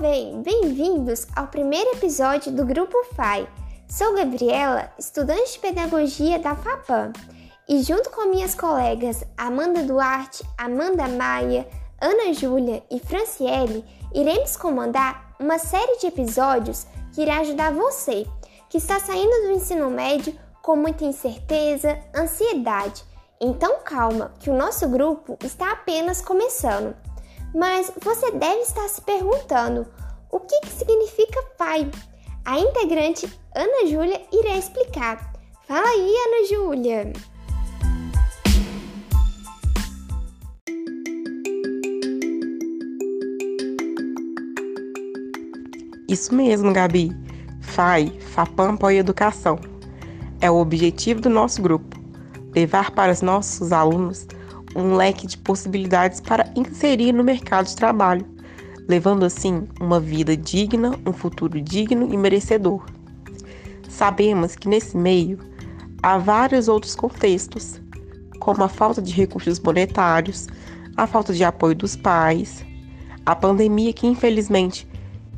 bem? Bem-vindos ao primeiro episódio do Grupo FAI. Sou Gabriela, estudante de pedagogia da FAPAM, e junto com minhas colegas Amanda Duarte, Amanda Maia, Ana Júlia e Franciele, iremos comandar uma série de episódios que irá ajudar você, que está saindo do ensino médio com muita incerteza, ansiedade. Então calma, que o nosso grupo está apenas começando. Mas você deve estar se perguntando o que, que significa pai. A integrante Ana Júlia irá explicar. Fala aí, Ana Júlia! Isso mesmo, Gabi. FAI, FAPAM Apoio Educação. É o objetivo do nosso grupo, levar para os nossos alunos um leque de possibilidades para inserir no mercado de trabalho, levando assim uma vida digna, um futuro digno e merecedor. Sabemos que nesse meio há vários outros contextos, como a falta de recursos monetários, a falta de apoio dos pais, a pandemia que infelizmente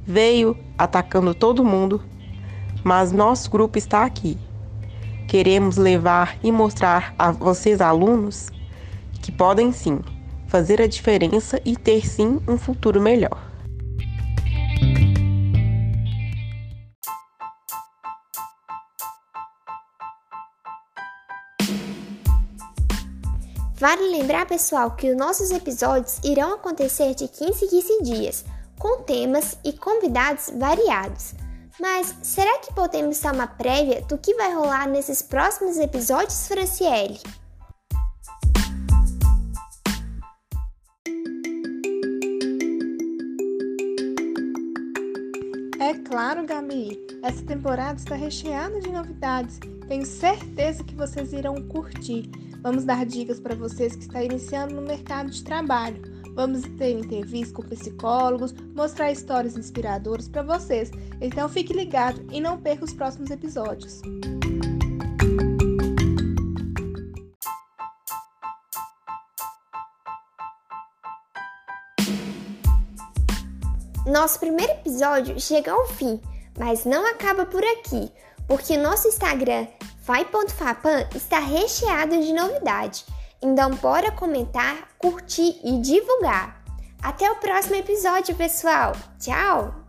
veio atacando todo mundo, mas nosso grupo está aqui. Queremos levar e mostrar a vocês alunos que podem sim fazer a diferença e ter sim um futuro melhor. Vale lembrar, pessoal, que os nossos episódios irão acontecer de 15 em 15 dias, com temas e convidados variados. Mas será que podemos dar uma prévia do que vai rolar nesses próximos episódios, Franciele? É claro, Gabi. Essa temporada está recheada de novidades. Tenho certeza que vocês irão curtir. Vamos dar dicas para vocês que estão iniciando no mercado de trabalho. Vamos ter entrevistas com psicólogos, mostrar histórias inspiradoras para vocês. Então fique ligado e não perca os próximos episódios. Nosso primeiro episódio chega ao fim, mas não acaba por aqui, porque nosso Instagram fai.fapan está recheado de novidade. Então bora comentar, curtir e divulgar. Até o próximo episódio, pessoal. Tchau!